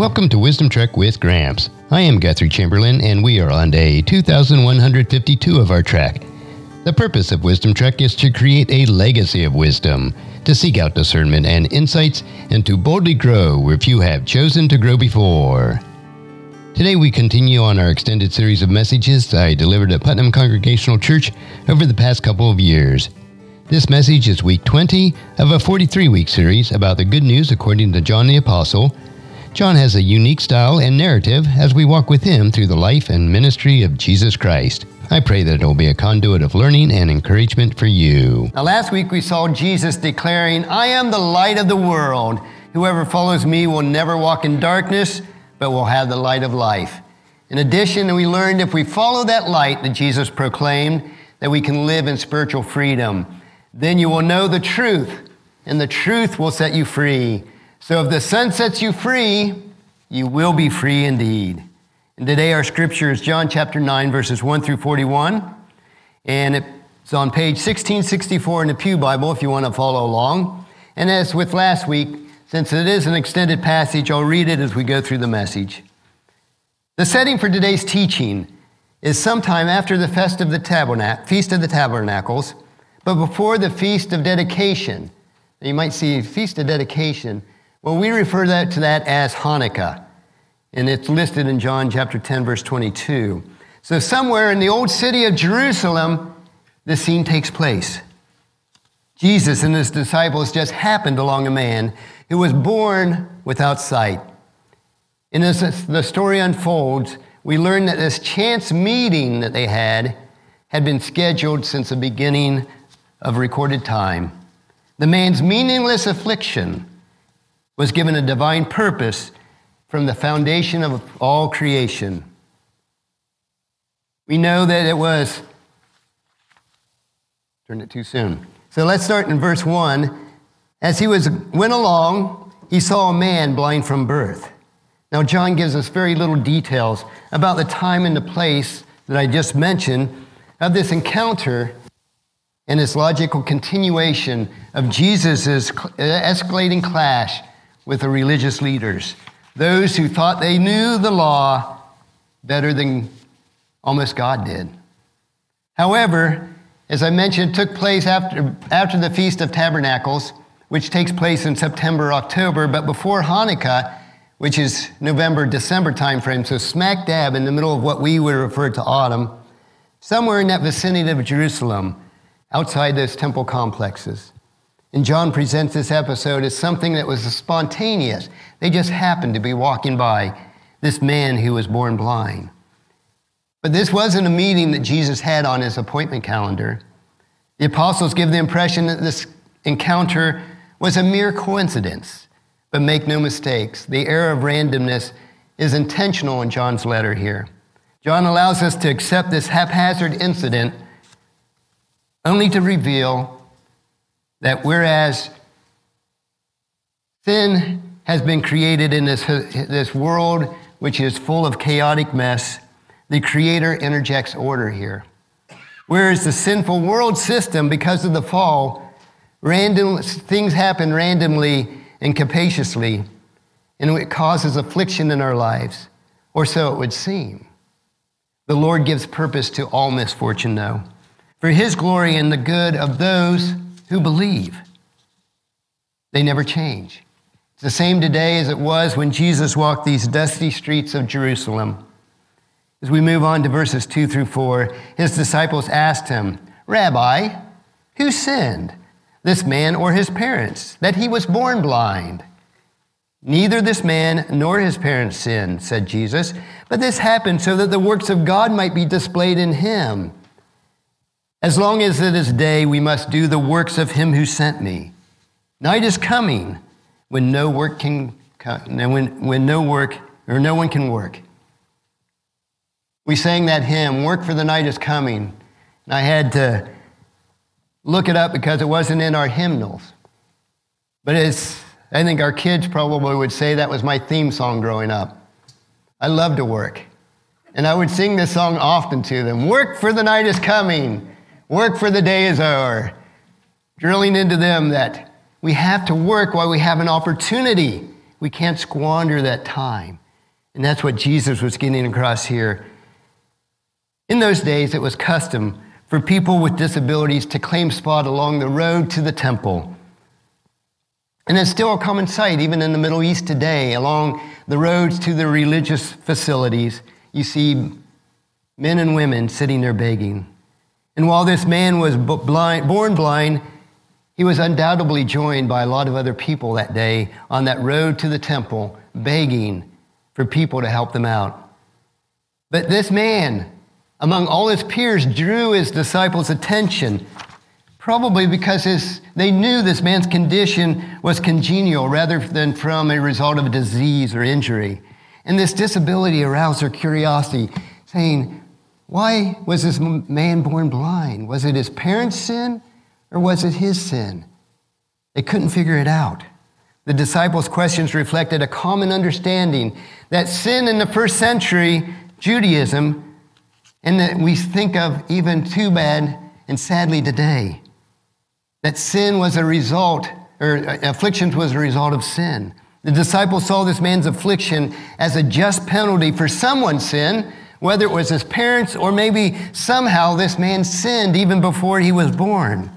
Welcome to Wisdom Trek with Gramps. I am Guthrie Chamberlain, and we are on day 2152 of our trek. The purpose of Wisdom Trek is to create a legacy of wisdom, to seek out discernment and insights, and to boldly grow where few have chosen to grow before. Today we continue on our extended series of messages I delivered at Putnam Congregational Church over the past couple of years. This message is week 20 of a 43 week series about the good news according to John the Apostle. John has a unique style and narrative as we walk with him through the life and ministry of Jesus Christ. I pray that it will be a conduit of learning and encouragement for you. Now, last week we saw Jesus declaring, I am the light of the world. Whoever follows me will never walk in darkness, but will have the light of life. In addition, we learned if we follow that light that Jesus proclaimed, that we can live in spiritual freedom. Then you will know the truth, and the truth will set you free. So if the Son sets you free, you will be free indeed. And today our scripture is John chapter 9, verses 1 through 41. And it's on page 1664 in the Pew Bible if you want to follow along. And as with last week, since it is an extended passage, I'll read it as we go through the message. The setting for today's teaching is sometime after the Feast of the, Tabernac- Feast of the Tabernacles but before the Feast of Dedication. You might see Feast of Dedication. Well, we refer that to that as Hanukkah, and it's listed in John chapter 10, verse 22. So, somewhere in the old city of Jerusalem, this scene takes place. Jesus and his disciples just happened along a man who was born without sight. And as the story unfolds, we learn that this chance meeting that they had had been scheduled since the beginning of recorded time. The man's meaningless affliction was given a divine purpose from the foundation of all creation. We know that it was, turned it too soon. So let's start in verse 1. As he was, went along, he saw a man blind from birth. Now, John gives us very little details about the time and the place that I just mentioned of this encounter and its logical continuation of Jesus' escalating clash with the religious leaders, those who thought they knew the law better than almost God did. However, as I mentioned, it took place after, after the Feast of Tabernacles, which takes place in September, October, but before Hanukkah, which is November, December timeframe, so smack dab in the middle of what we would refer to autumn, somewhere in that vicinity of Jerusalem, outside those temple complexes. And John presents this episode as something that was spontaneous. They just happened to be walking by this man who was born blind. But this wasn't a meeting that Jesus had on his appointment calendar. The apostles give the impression that this encounter was a mere coincidence. But make no mistakes, the air of randomness is intentional in John's letter here. John allows us to accept this haphazard incident only to reveal that whereas sin has been created in this, this world which is full of chaotic mess, the Creator interjects order here. Whereas the sinful world system, because of the fall, random, things happen randomly and capaciously, and it causes affliction in our lives, or so it would seem. The Lord gives purpose to all misfortune, though for his glory and the good of those who believe. They never change. It's the same today as it was when Jesus walked these dusty streets of Jerusalem. As we move on to verses 2 through 4, his disciples asked him, Rabbi, who sinned, this man or his parents, that he was born blind? Neither this man nor his parents sinned, said Jesus, but this happened so that the works of God might be displayed in him. As long as it is day, we must do the works of him who sent me. Night is coming when no work can when, when no work or no one can work. We sang that hymn, Work for the Night is Coming. And I had to look it up because it wasn't in our hymnals. But it's, I think our kids probably would say that was my theme song growing up. I love to work. And I would sing this song often to them Work for the night is coming. Work for the day is over. Drilling into them that we have to work while we have an opportunity. we can't squander that time. And that's what Jesus was getting across here. In those days, it was custom for people with disabilities to claim spot along the road to the temple. And it's still a common sight, even in the Middle East today, along the roads to the religious facilities. You see men and women sitting there begging. And while this man was blind, born blind, he was undoubtedly joined by a lot of other people that day on that road to the temple, begging for people to help them out. But this man, among all his peers, drew his disciples' attention, probably because his, they knew this man's condition was congenial rather than from a result of a disease or injury. And this disability aroused their curiosity, saying, Why was this man born blind? Was it his parents' sin? or was it his sin? They couldn't figure it out. The disciples' questions reflected a common understanding that sin in the first century Judaism, and that we think of even too bad and sadly today, that sin was a result, or uh, afflictions was a result of sin. The disciples saw this man's affliction as a just penalty for someone's sin, whether it was his parents or maybe somehow this man sinned even before he was born.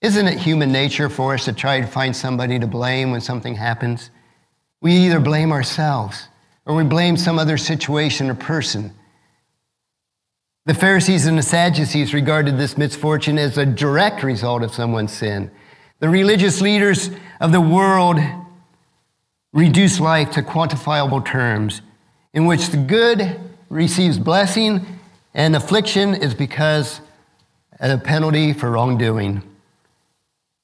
Isn't it human nature for us to try to find somebody to blame when something happens? We either blame ourselves or we blame some other situation or person. The Pharisees and the Sadducees regarded this misfortune as a direct result of someone's sin. The religious leaders of the world reduce life to quantifiable terms in which the good receives blessing and affliction is because a penalty for wrongdoing.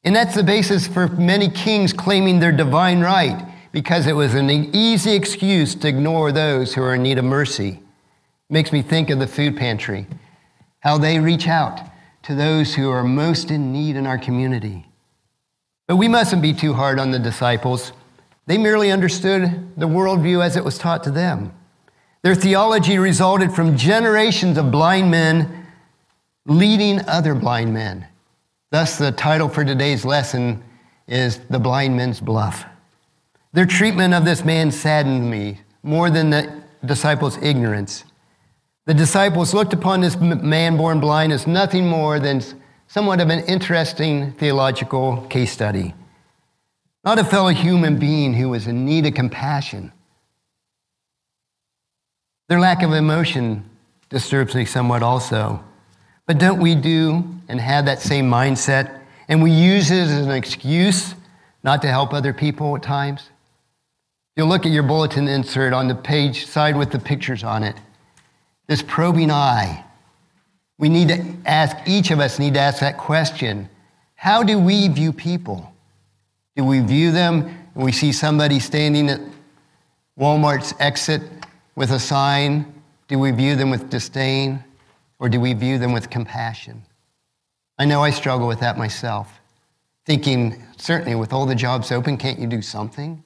And that's the basis for many kings claiming their divine right because it was an easy excuse to ignore those who are in need of mercy. Makes me think of the food pantry, how they reach out to those who are most in need in our community. But we mustn't be too hard on the disciples. They merely understood the worldview as it was taught to them. Their theology resulted from generations of blind men leading other blind men. Thus, the title for today's lesson is The Blind Man's Bluff. Their treatment of this man saddened me more than the disciples' ignorance. The disciples looked upon this man born blind as nothing more than somewhat of an interesting theological case study, not a fellow human being who is in need of compassion. Their lack of emotion disturbs me somewhat also. But don't we do and have that same mindset? And we use it as an excuse not to help other people at times? You'll look at your bulletin insert on the page side with the pictures on it. This probing eye. We need to ask, each of us need to ask that question. How do we view people? Do we view them and we see somebody standing at Walmart's exit with a sign? Do we view them with disdain? Or do we view them with compassion? I know I struggle with that myself, thinking, certainly with all the jobs open, can't you do something?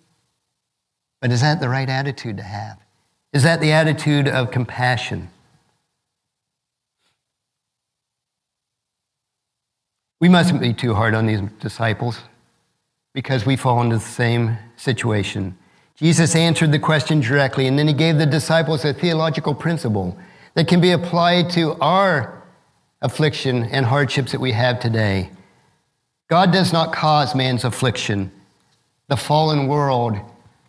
But is that the right attitude to have? Is that the attitude of compassion? We mustn't be too hard on these disciples because we fall into the same situation. Jesus answered the question directly, and then he gave the disciples a theological principle that can be applied to our affliction and hardships that we have today. God does not cause man's affliction. The fallen world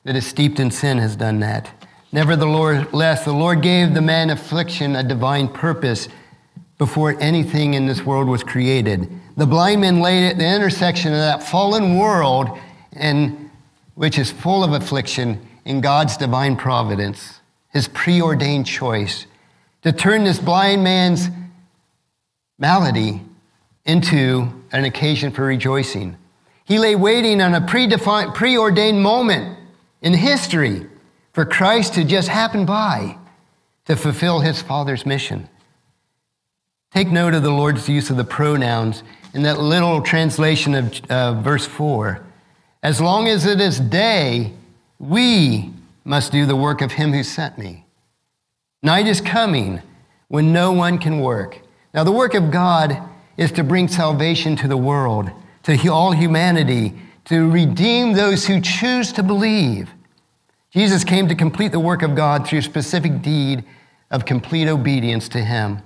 that is steeped in sin has done that. Nevertheless, the Lord gave the man affliction a divine purpose before anything in this world was created. The blind man lay at the intersection of that fallen world, and which is full of affliction, in God's divine providence, his preordained choice to turn this blind man's malady into an occasion for rejoicing. He lay waiting on a predefined, preordained moment in history for Christ to just happen by to fulfill his Father's mission. Take note of the Lord's use of the pronouns in that literal translation of uh, verse 4. As long as it is day, we must do the work of him who sent me. Night is coming when no one can work. Now, the work of God is to bring salvation to the world, to all humanity, to redeem those who choose to believe. Jesus came to complete the work of God through specific deed of complete obedience to Him.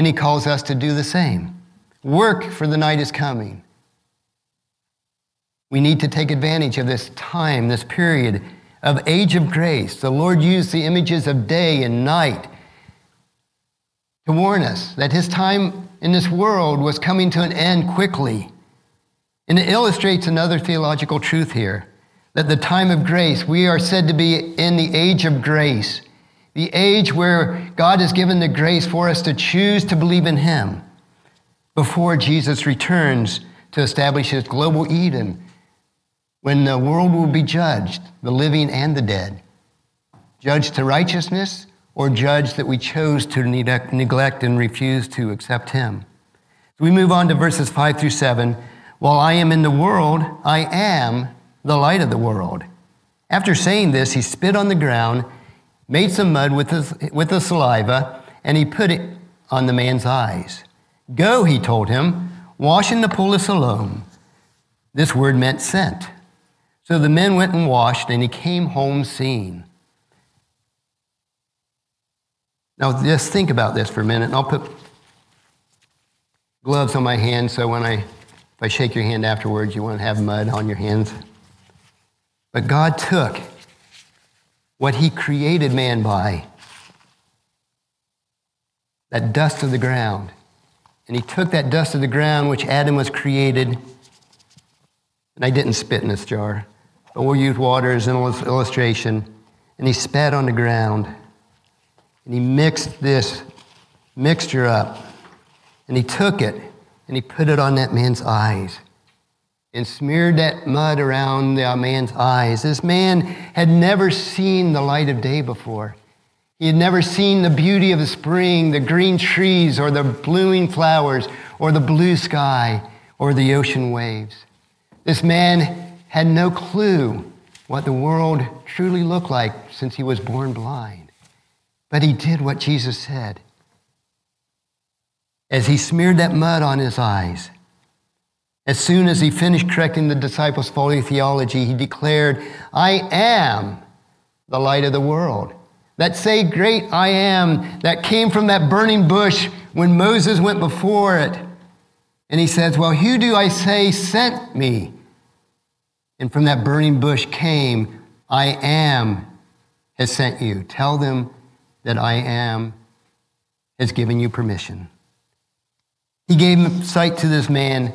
And He calls us to do the same. Work, for the night is coming. We need to take advantage of this time, this period of age of grace. The Lord used the images of day and night to warn us that His time in this world was coming to an end quickly. And it illustrates another theological truth here that the time of grace, we are said to be in the age of grace, the age where God has given the grace for us to choose to believe in Him before Jesus returns to establish His global Eden, when the world will be judged, the living and the dead, judged to righteousness or judged that we chose to neglect and refuse to accept Him. We move on to verses 5 through 7. While I am in the world, I am the light of the world. After saying this, he spit on the ground, made some mud with, his, with the saliva, and he put it on the man's eyes. Go, he told him, wash in the pool of Siloam. This word meant sent. So the men went and washed, and he came home seeing. Now, just think about this for a minute, and I'll put gloves on my hands so when I, if I shake your hand afterwards, you won't have mud on your hands. But God took what He created man by, that dust of the ground, and He took that dust of the ground which Adam was created, and I didn't spit in this jar, but we'll use water as an illustration, and He spat on the ground, and He mixed this mixture up, and He took it, and He put it on that man's eyes and smeared that mud around the man's eyes. This man had never seen the light of day before. He had never seen the beauty of the spring, the green trees, or the blooming flowers, or the blue sky, or the ocean waves. This man had no clue what the world truly looked like since he was born blind. But he did what Jesus said. As he smeared that mud on his eyes, as soon as he finished correcting the disciples' faulty theology, he declared, I am the light of the world. That say great I am that came from that burning bush when Moses went before it. And he says, Well, who do I say sent me? And from that burning bush came, I am has sent you. Tell them that I am has given you permission. He gave sight to this man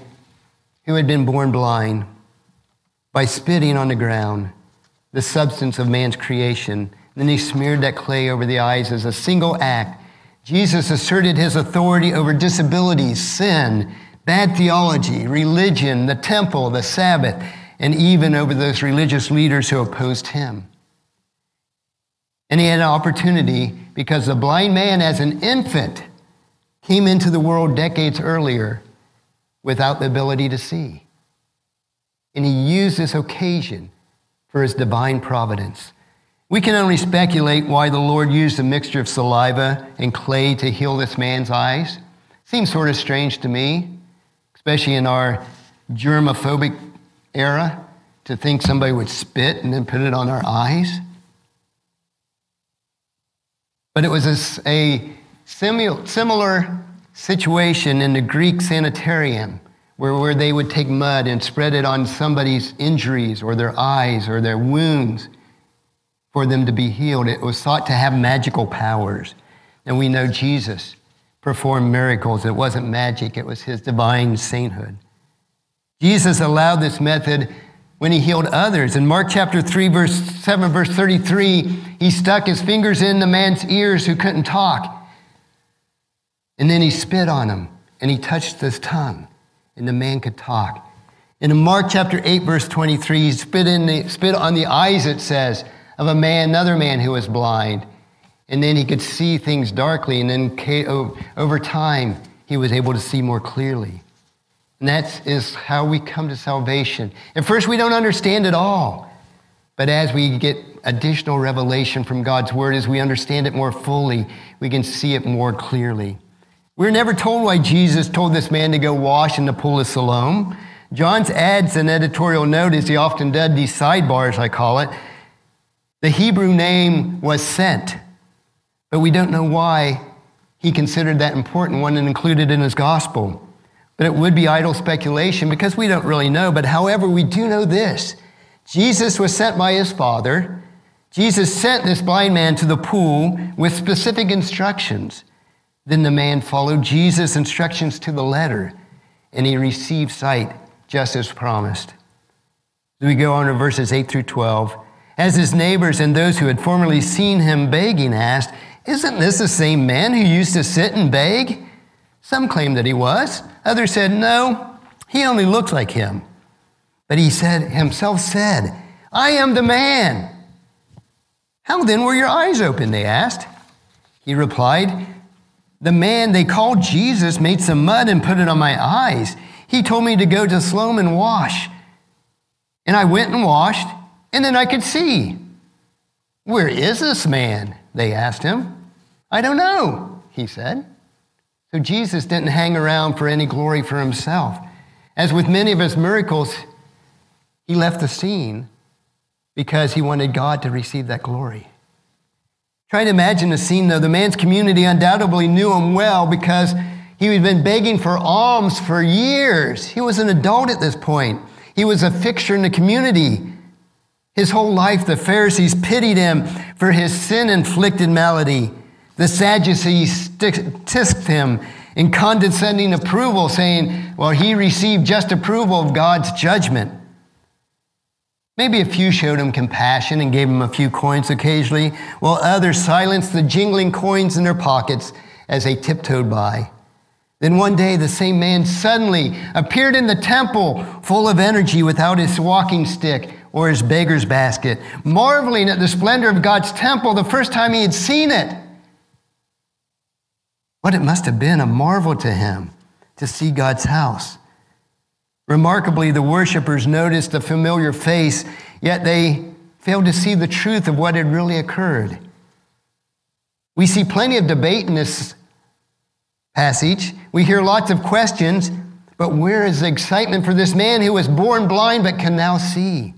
who had been born blind by spitting on the ground, the substance of man's creation. Then he smeared that clay over the eyes as a single act. Jesus asserted his authority over disabilities, sin, bad theology, religion, the temple, the Sabbath, and even over those religious leaders who opposed him. And he had an opportunity because the blind man, as an infant, came into the world decades earlier without the ability to see. And he used this occasion for his divine providence. We can only speculate why the Lord used a mixture of saliva and clay to heal this man's eyes. Seems sort of strange to me, especially in our germophobic era, to think somebody would spit and then put it on our eyes. But it was a, similar situation in the Greek sanitarium where, where they would take mud and spread it on somebody's injuries or their eyes or their wounds for them to be healed. It was thought to have magical powers. And we know Jesus performed miracles. It wasn't magic, it was his divine sainthood. Jesus allowed this method when he healed others. In Mark chapter 3, verse 7, verse 33, he stuck his fingers in the man's ears who couldn't talk. And then he spit on him and he touched his tongue, and the man could talk. And in Mark chapter 8, verse 23, he spit, in the, spit on the eyes, it says, of a man, another man who was blind. And then he could see things darkly, and then over time, he was able to see more clearly. And that is how we come to salvation. At first, we don't understand it all. But as we get additional revelation from God's word, as we understand it more fully, we can see it more clearly. We're never told why Jesus told this man to go wash in the pool of Siloam. John's adds an editorial note, as he often does, these sidebars, I call it. The Hebrew name was sent, but we don't know why he considered that important one and included in his gospel. But it would be idle speculation because we don't really know. But however, we do know this Jesus was sent by his Father. Jesus sent this blind man to the pool with specific instructions. Then the man followed Jesus' instructions to the letter, and he received sight just as promised. We go on to verses 8 through 12. As his neighbors and those who had formerly seen him begging asked, Isn't this the same man who used to sit and beg? Some claimed that he was. Others said, No, he only looks like him. But he said himself said, I am the man. How then were your eyes open? They asked. He replied, The man they called Jesus made some mud and put it on my eyes. He told me to go to Siloam and wash. And I went and washed, and then I could see. Where is this man? They asked him. I don't know, he said. So Jesus didn't hang around for any glory for himself. As with many of his miracles, he left the scene because he wanted God to receive that glory. Try to imagine the scene, though. The man's community undoubtedly knew him well because he had been begging for alms for years. He was an adult at this point, he was a fixture in the community. His whole life, the Pharisees pitied him for his sin inflicted malady. The Sadducees tisked him in condescending approval, saying, Well, he received just approval of God's judgment. Maybe a few showed him compassion and gave him a few coins occasionally, while others silenced the jingling coins in their pockets as they tiptoed by. Then one day, the same man suddenly appeared in the temple full of energy without his walking stick or his beggar's basket, marveling at the splendor of God's temple the first time he had seen it. What it must have been a marvel to him to see God's house. Remarkably, the worshippers noticed the familiar face, yet they failed to see the truth of what had really occurred. We see plenty of debate in this passage. We hear lots of questions, but where is the excitement for this man who was born blind but can now see?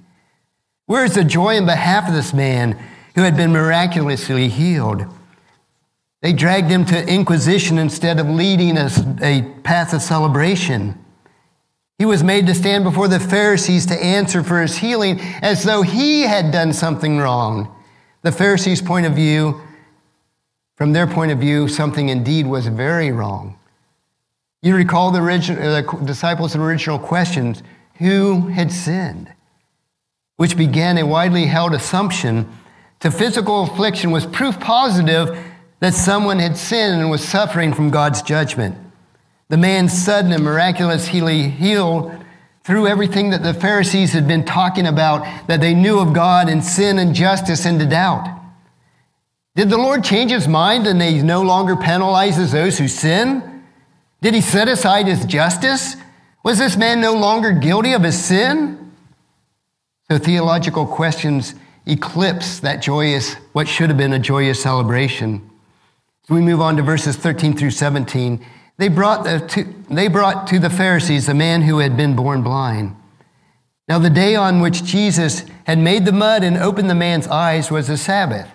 Where is the joy in behalf of this man who had been miraculously healed? They dragged him to inquisition instead of leading a, a path of celebration. He was made to stand before the Pharisees to answer for his healing as though he had done something wrong. The Pharisees' point of view, from their point of view, something indeed was very wrong. You recall the, original, uh, the disciples' original questions who had sinned? Which began a widely held assumption to physical affliction was proof positive that someone had sinned and was suffering from God's judgment. The man's sudden and miraculous healing through everything that the Pharisees had been talking about that they knew of God and sin and justice into doubt. Did the Lord change his mind and he no longer penalizes those who sin? Did he set aside his justice? Was this man no longer guilty of his sin? So theological questions eclipse that joyous, what should have been a joyous celebration. So we move on to verses 13 through 17, they brought, the, to, they brought to the Pharisees a man who had been born blind. Now, the day on which Jesus had made the mud and opened the man's eyes was the Sabbath.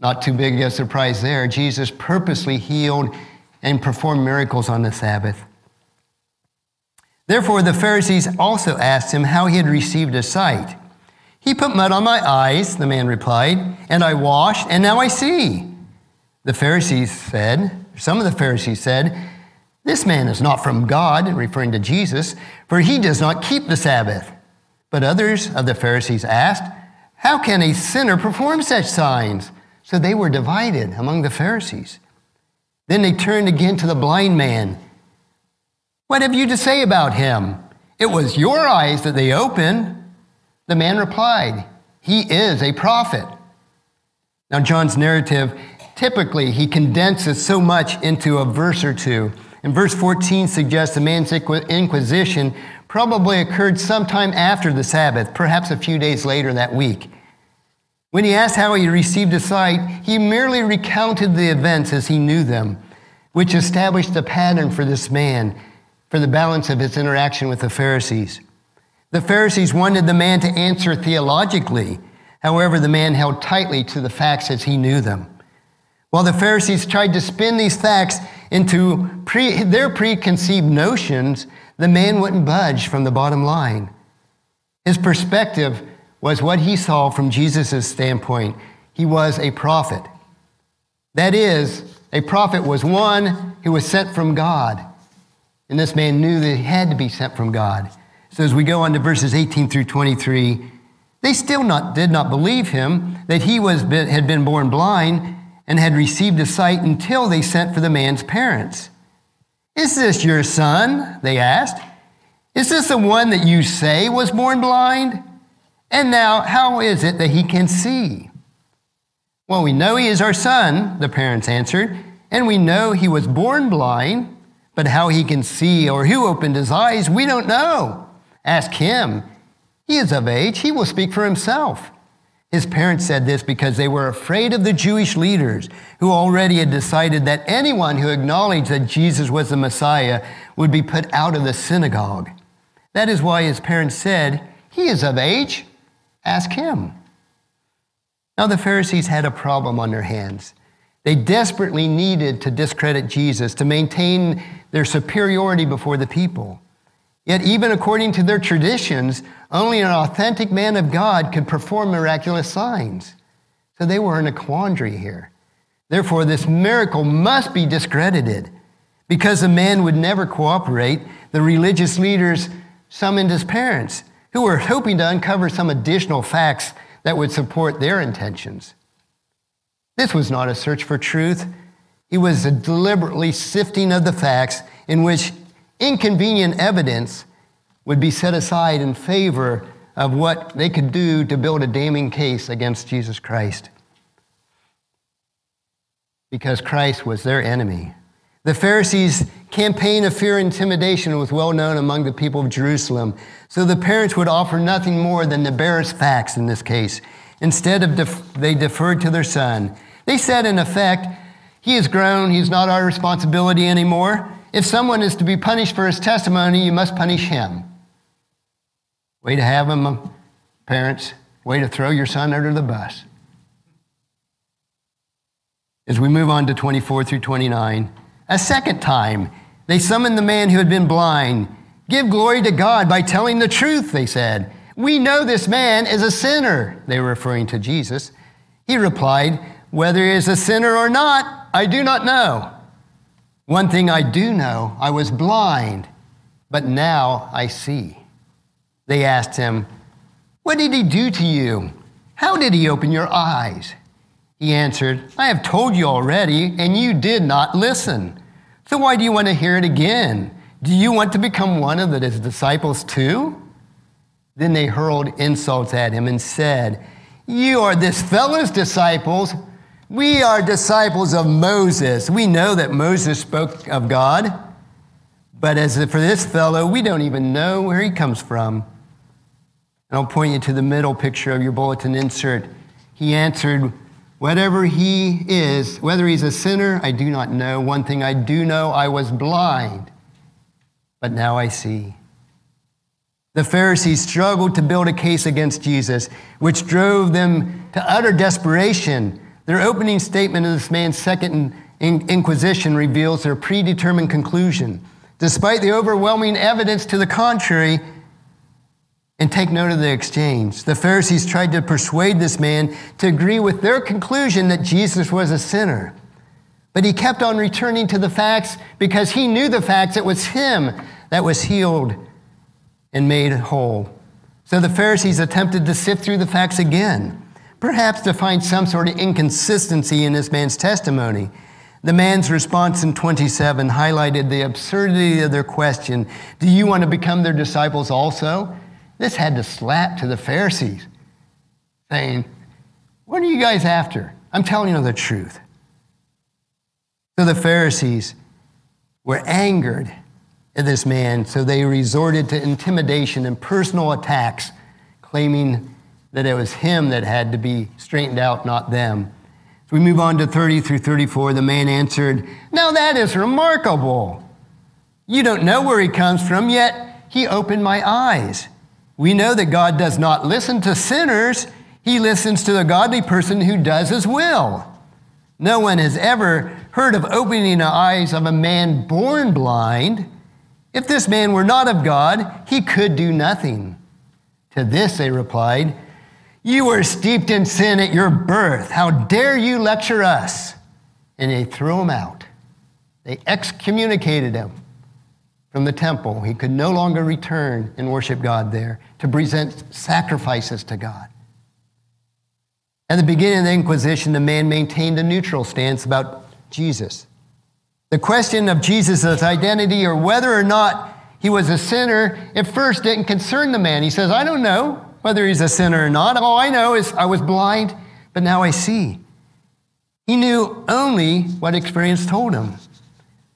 Not too big a surprise there. Jesus purposely healed and performed miracles on the Sabbath. Therefore, the Pharisees also asked him how he had received his sight. He put mud on my eyes, the man replied, and I washed, and now I see. The Pharisees said, some of the Pharisees said, This man is not from God, referring to Jesus, for he does not keep the Sabbath. But others of the Pharisees asked, How can a sinner perform such signs? So they were divided among the Pharisees. Then they turned again to the blind man. What have you to say about him? It was your eyes that they opened. The man replied, He is a prophet. Now, John's narrative typically he condenses so much into a verse or two. And verse 14 suggests the man's inquisition probably occurred sometime after the Sabbath, perhaps a few days later that week. When he asked how he received a sight, he merely recounted the events as he knew them, which established a pattern for this man for the balance of his interaction with the Pharisees. The Pharisees wanted the man to answer theologically. However, the man held tightly to the facts as he knew them. While the Pharisees tried to spin these facts into pre- their preconceived notions, the man wouldn't budge from the bottom line. His perspective was what he saw from Jesus' standpoint. He was a prophet. That is, a prophet was one who was sent from God. And this man knew that he had to be sent from God. So as we go on to verses 18 through 23, they still not, did not believe him that he was, had been born blind and had received a sight until they sent for the man's parents. Is this your son? They asked. Is this the one that you say was born blind? And now, how is it that he can see? Well, we know he is our son, the parents answered, and we know he was born blind, but how he can see or who opened his eyes, we don't know. Ask him. He is of age, he will speak for himself. His parents said this because they were afraid of the Jewish leaders who already had decided that anyone who acknowledged that Jesus was the Messiah would be put out of the synagogue. That is why his parents said, He is of age, ask him. Now, the Pharisees had a problem on their hands. They desperately needed to discredit Jesus to maintain their superiority before the people. Yet, even according to their traditions, only an authentic man of God could perform miraculous signs. So they were in a quandary here. Therefore, this miracle must be discredited. Because the man would never cooperate, the religious leaders summoned his parents, who were hoping to uncover some additional facts that would support their intentions. This was not a search for truth. It was a deliberately sifting of the facts in which inconvenient evidence would be set aside in favor of what they could do to build a damning case against Jesus Christ. Because Christ was their enemy. The Pharisees' campaign of fear and intimidation was well known among the people of Jerusalem, so the parents would offer nothing more than the barest facts in this case. Instead of def- they deferred to their son. They said, in effect, he is grown, he's not our responsibility anymore. If someone is to be punished for his testimony, you must punish him. Way to have him, um, parents. Way to throw your son under the bus. As we move on to 24 through 29, a second time, they summoned the man who had been blind. Give glory to God by telling the truth, they said. We know this man is a sinner. They were referring to Jesus. He replied, Whether he is a sinner or not, I do not know. One thing I do know I was blind, but now I see. They asked him, What did he do to you? How did he open your eyes? He answered, I have told you already, and you did not listen. So why do you want to hear it again? Do you want to become one of his disciples too? Then they hurled insults at him and said, You are this fellow's disciples. We are disciples of Moses. We know that Moses spoke of God, but as for this fellow, we don't even know where he comes from. And I'll point you to the middle picture of your bulletin insert. He answered, Whatever he is, whether he's a sinner, I do not know. One thing I do know, I was blind, but now I see. The Pharisees struggled to build a case against Jesus, which drove them to utter desperation their opening statement of this man's second inquisition reveals their predetermined conclusion. Despite the overwhelming evidence to the contrary, and take note of the exchange. The Pharisees tried to persuade this man to agree with their conclusion that Jesus was a sinner. But he kept on returning to the facts because he knew the facts. It was him that was healed and made whole. So the Pharisees attempted to sift through the facts again perhaps to find some sort of inconsistency in this man's testimony. The man's response in 27 highlighted the absurdity of their question Do you want to become their disciples also? This had to slap to the Pharisees, saying, What are you guys after? I'm telling you the truth. So the Pharisees were angered at this man, so they resorted to intimidation and personal attacks, claiming that it was him that had to be straightened out, not them. As we move on to 30 through 34, the man answered, Now that is remarkable. You don't know where he comes from, yet he opened my eyes. We know that God does not listen to sinners, he listens to the godly person who does his will. No one has ever heard of opening the eyes of a man born blind. If this man were not of God, he could do nothing. To this they replied, You were steeped in sin at your birth. How dare you lecture us? And they threw him out. They excommunicated him from the temple. He could no longer return and worship God there to present sacrifices to God. At the beginning of the Inquisition, the man maintained a neutral stance about Jesus. The question of Jesus' identity or whether or not he was a sinner at first didn't concern the man. He says, I don't know whether he's a sinner or not. All I know is I was blind, but now I see. He knew only what experience told him.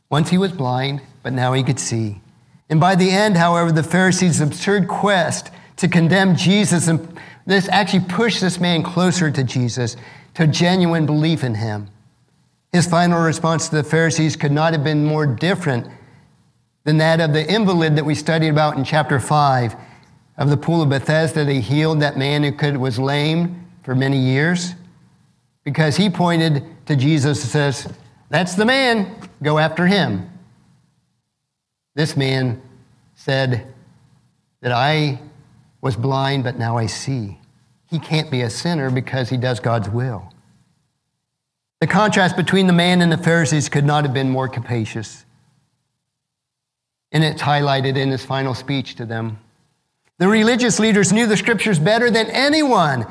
Once he was blind, but now he could see. And by the end, however, the Pharisees' absurd quest to condemn Jesus and this actually pushed this man closer to Jesus, to genuine belief in him. His final response to the Pharisees could not have been more different than that of the invalid that we studied about in chapter 5 of the pool of Bethesda. They healed that man who could, was lame for many years because he pointed to Jesus and says, That's the man, go after him. This man said that I was blind, but now I see. He can't be a sinner because he does God's will. The contrast between the man and the Pharisees could not have been more capacious. And it's highlighted in his final speech to them. The religious leaders knew the scriptures better than anyone.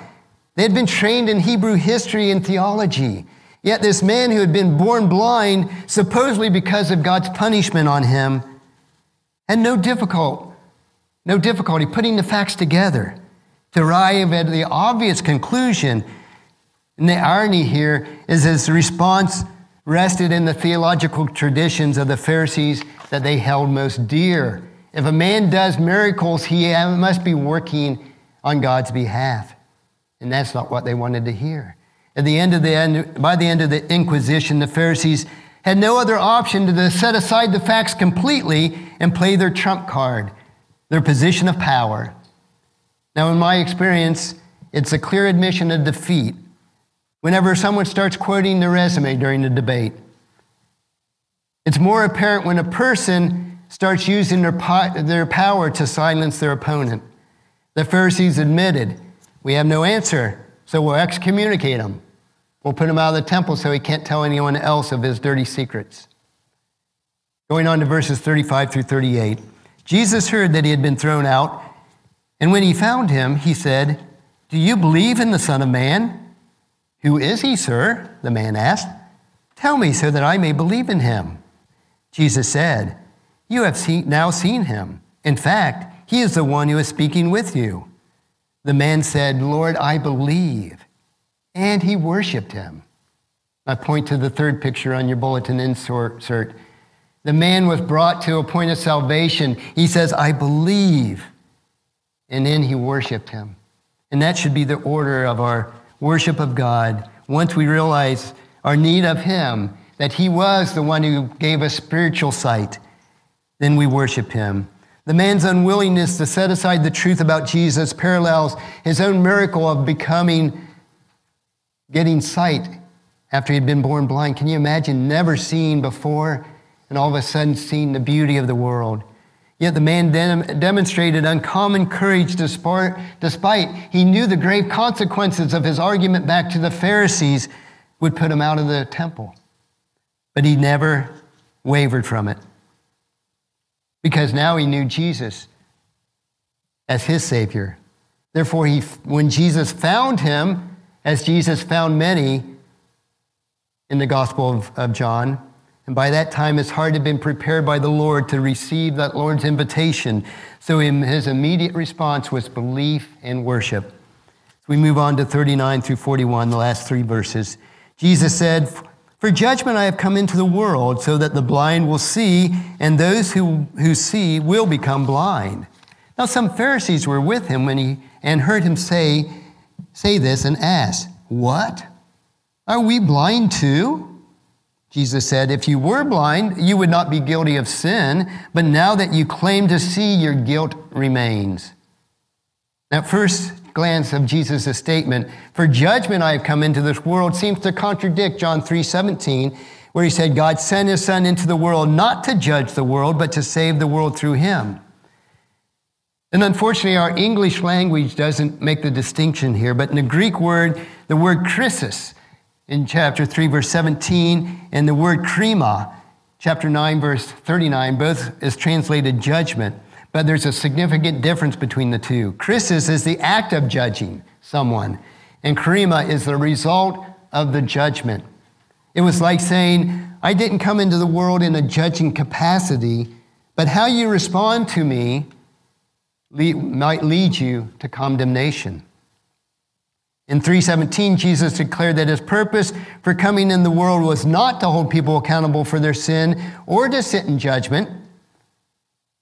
They had been trained in Hebrew history and theology. Yet this man who had been born blind, supposedly because of God's punishment on him, had no difficult, no difficulty putting the facts together to arrive at the obvious conclusion and the irony here is his response rested in the theological traditions of the Pharisees that they held most dear. If a man does miracles, he must be working on God's behalf. And that's not what they wanted to hear. At the end of the end, by the end of the Inquisition, the Pharisees had no other option than to set aside the facts completely and play their trump card, their position of power. Now, in my experience, it's a clear admission of defeat whenever someone starts quoting the resume during the debate. It's more apparent when a person starts using their, po- their power to silence their opponent. The Pharisees admitted, We have no answer, so we'll excommunicate him. We'll put him out of the temple so he can't tell anyone else of his dirty secrets. Going on to verses 35 through 38. Jesus heard that he had been thrown out, and when he found him, he said, Do you believe in the Son of Man? Who is he, sir? The man asked. Tell me so that I may believe in him. Jesus said, You have now seen him. In fact, he is the one who is speaking with you. The man said, Lord, I believe. And he worshiped him. I point to the third picture on your bulletin insert. The man was brought to a point of salvation. He says, I believe. And then he worshiped him. And that should be the order of our worship of God, once we realize our need of Him, that He was the one who gave us spiritual sight, then we worship Him. The man's unwillingness to set aside the truth about Jesus parallels his own miracle of becoming, getting sight after he'd been born blind. Can you imagine never seeing before and all of a sudden seeing the beauty of the world? Yet the man demonstrated uncommon courage despite, despite he knew the grave consequences of his argument back to the Pharisees would put him out of the temple. But he never wavered from it because now he knew Jesus as his Savior. Therefore, he, when Jesus found him, as Jesus found many in the Gospel of, of John, and by that time, his heart had been prepared by the Lord to receive that Lord's invitation. So his immediate response was belief and worship. So we move on to 39 through 41, the last three verses. Jesus said, For judgment I have come into the world, so that the blind will see, and those who, who see will become blind. Now some Pharisees were with him when he and heard him say, say this and asked, What? Are we blind too? Jesus said, If you were blind, you would not be guilty of sin, but now that you claim to see, your guilt remains. Now, first glance of Jesus' statement, for judgment I have come into this world, seems to contradict John 3 17, where he said, God sent his son into the world not to judge the world, but to save the world through him. And unfortunately, our English language doesn't make the distinction here, but in the Greek word, the word krisis in chapter 3, verse 17, and the word krima, chapter 9, verse 39, both is translated judgment but there's a significant difference between the two. Krisis is the act of judging someone, and krima is the result of the judgment. It was like saying, I didn't come into the world in a judging capacity, but how you respond to me might lead you to condemnation. In 317, Jesus declared that his purpose for coming in the world was not to hold people accountable for their sin or to sit in judgment,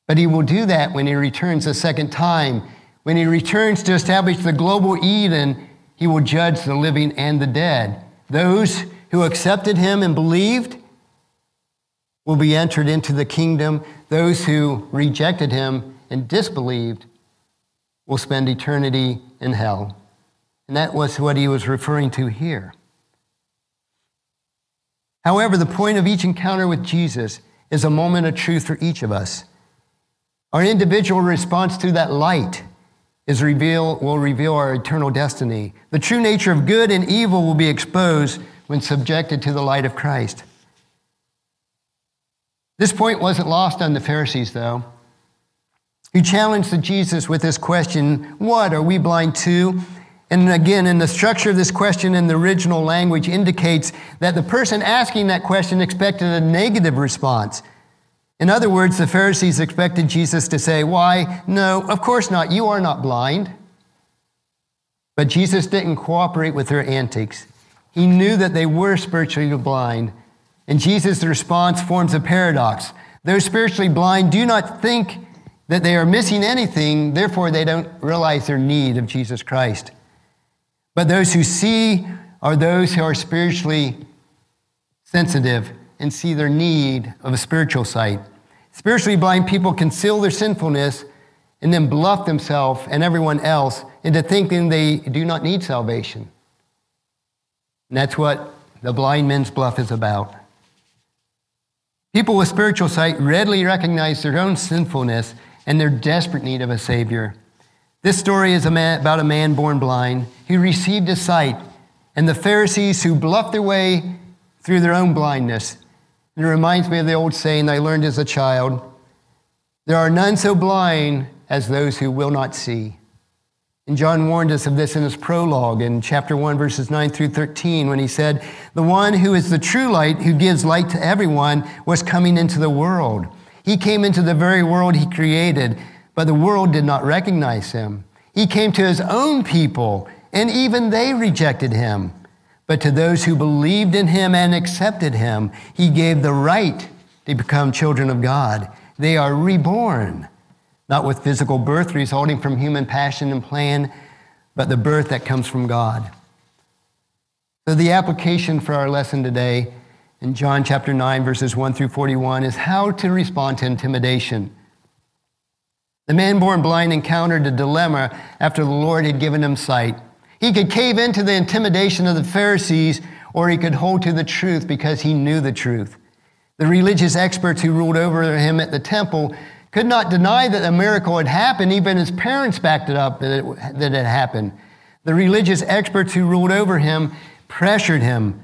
but he will do that when he returns a second time. When he returns to establish the global Eden, he will judge the living and the dead. Those who accepted him and believed will be entered into the kingdom. Those who rejected him and disbelieved will spend eternity in hell. And that was what he was referring to here. However, the point of each encounter with Jesus is a moment of truth for each of us. Our individual response to that light is reveal, will reveal our eternal destiny. The true nature of good and evil will be exposed when subjected to the light of Christ. This point wasn't lost on the Pharisees, though, who challenged Jesus with this question What are we blind to? And again, in the structure of this question in the original language indicates that the person asking that question expected a negative response. In other words, the Pharisees expected Jesus to say, Why? No, of course not. You are not blind. But Jesus didn't cooperate with their antics. He knew that they were spiritually blind. And Jesus' response forms a paradox. Those spiritually blind do not think that they are missing anything, therefore, they don't realize their need of Jesus Christ. But those who see are those who are spiritually sensitive and see their need of a spiritual sight. Spiritually blind people conceal their sinfulness and then bluff themselves and everyone else into thinking they do not need salvation. And that's what the blind man's bluff is about. People with spiritual sight readily recognize their own sinfulness and their desperate need of a Savior. This story is a man, about a man born blind who received his sight, and the Pharisees who bluffed their way through their own blindness it reminds me of the old saying I learned as a child there are none so blind as those who will not see. And John warned us of this in his prologue in chapter 1, verses 9 through 13, when he said, The one who is the true light, who gives light to everyone, was coming into the world. He came into the very world he created, but the world did not recognize him. He came to his own people, and even they rejected him. But to those who believed in him and accepted him, he gave the right to become children of God. They are reborn, not with physical birth resulting from human passion and plan, but the birth that comes from God. So, the application for our lesson today in John chapter 9, verses 1 through 41 is how to respond to intimidation. The man born blind encountered a dilemma after the Lord had given him sight. He could cave into the intimidation of the Pharisees, or he could hold to the truth because he knew the truth. The religious experts who ruled over him at the temple could not deny that a miracle had happened. Even his parents backed it up that it, that it happened. The religious experts who ruled over him pressured him,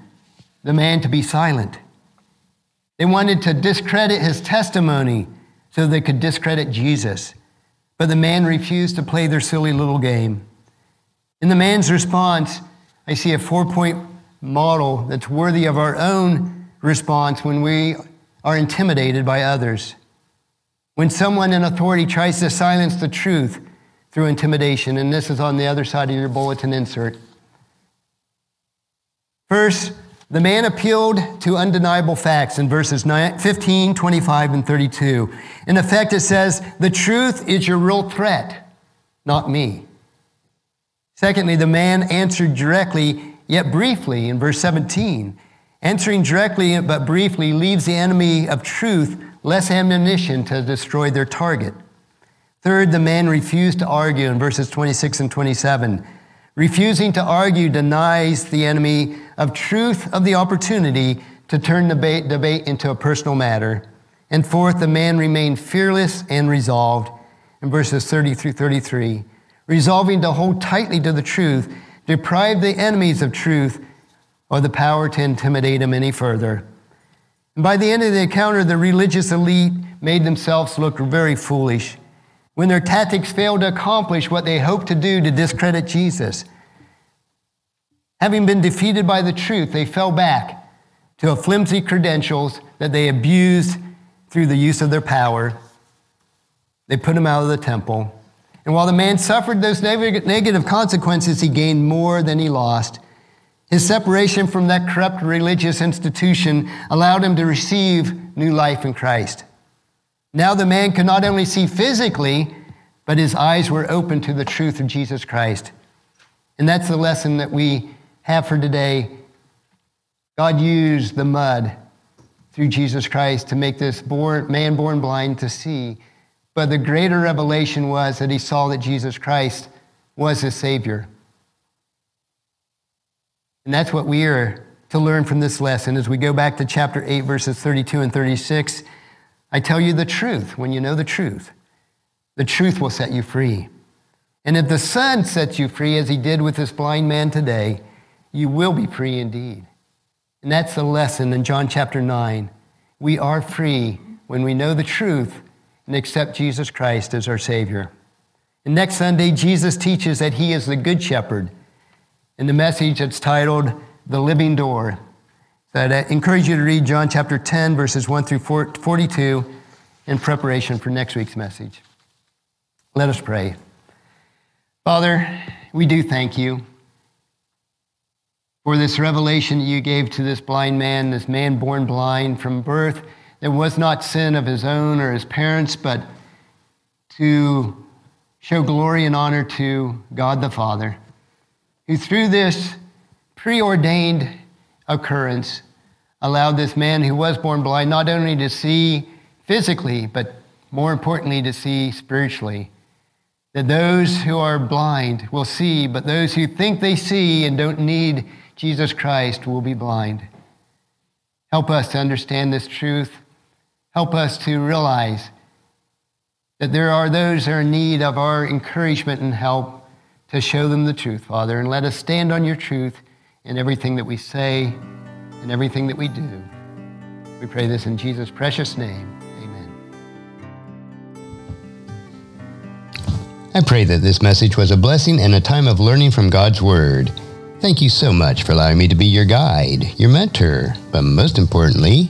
the man, to be silent. They wanted to discredit his testimony so they could discredit Jesus. But the man refused to play their silly little game. In the man's response, I see a four point model that's worthy of our own response when we are intimidated by others. When someone in authority tries to silence the truth through intimidation, and this is on the other side of your bulletin insert. First, the man appealed to undeniable facts in verses 15, 25, and 32. In effect, it says, The truth is your real threat, not me. Secondly, the man answered directly, yet briefly, in verse 17. Answering directly but briefly leaves the enemy of truth less ammunition to destroy their target. Third, the man refused to argue in verses 26 and 27. Refusing to argue denies the enemy of truth of the opportunity to turn debate, debate into a personal matter. And fourth, the man remained fearless and resolved in verses 30 through 33, resolving to hold tightly to the truth, deprive the enemies of truth or the power to intimidate him any further. And by the end of the encounter, the religious elite made themselves look very foolish when their tactics failed to accomplish what they hoped to do to discredit Jesus. Having been defeated by the truth, they fell back to a flimsy credentials that they abused through the use of their power. They put him out of the temple. And while the man suffered those negative consequences, he gained more than he lost. His separation from that corrupt religious institution allowed him to receive new life in Christ. Now the man could not only see physically, but his eyes were open to the truth of Jesus Christ. And that's the lesson that we have for today. God used the mud through Jesus Christ to make this man born blind to see. But the greater revelation was that he saw that Jesus Christ was his Savior. And that's what we are to learn from this lesson as we go back to chapter 8, verses 32 and 36. I tell you the truth when you know the truth. The truth will set you free. And if the Son sets you free, as he did with this blind man today, you will be free indeed. And that's the lesson in John chapter 9. We are free when we know the truth and accept Jesus Christ as our Savior. And next Sunday, Jesus teaches that he is the Good Shepherd. In the message, it's titled The Living Door. So I uh, encourage you to read John chapter 10, verses 1 through 42 in preparation for next week's message. Let us pray. Father, we do thank you for this revelation you gave to this blind man, this man born blind from birth. There was not sin of his own or his parents, but to show glory and honor to God the Father, who through this preordained occurrence allowed this man who was born blind not only to see physically, but more importantly, to see spiritually. That those who are blind will see, but those who think they see and don't need Jesus Christ will be blind. Help us to understand this truth. Help us to realize that there are those who are in need of our encouragement and help to show them the truth, Father. And let us stand on your truth in everything that we say and everything that we do. We pray this in Jesus' precious name. Amen. I pray that this message was a blessing and a time of learning from God's Word. Thank you so much for allowing me to be your guide, your mentor, but most importantly,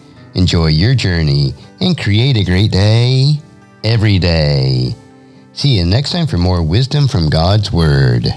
enjoy your journey, and create a great day every day. See you next time for more wisdom from God's Word.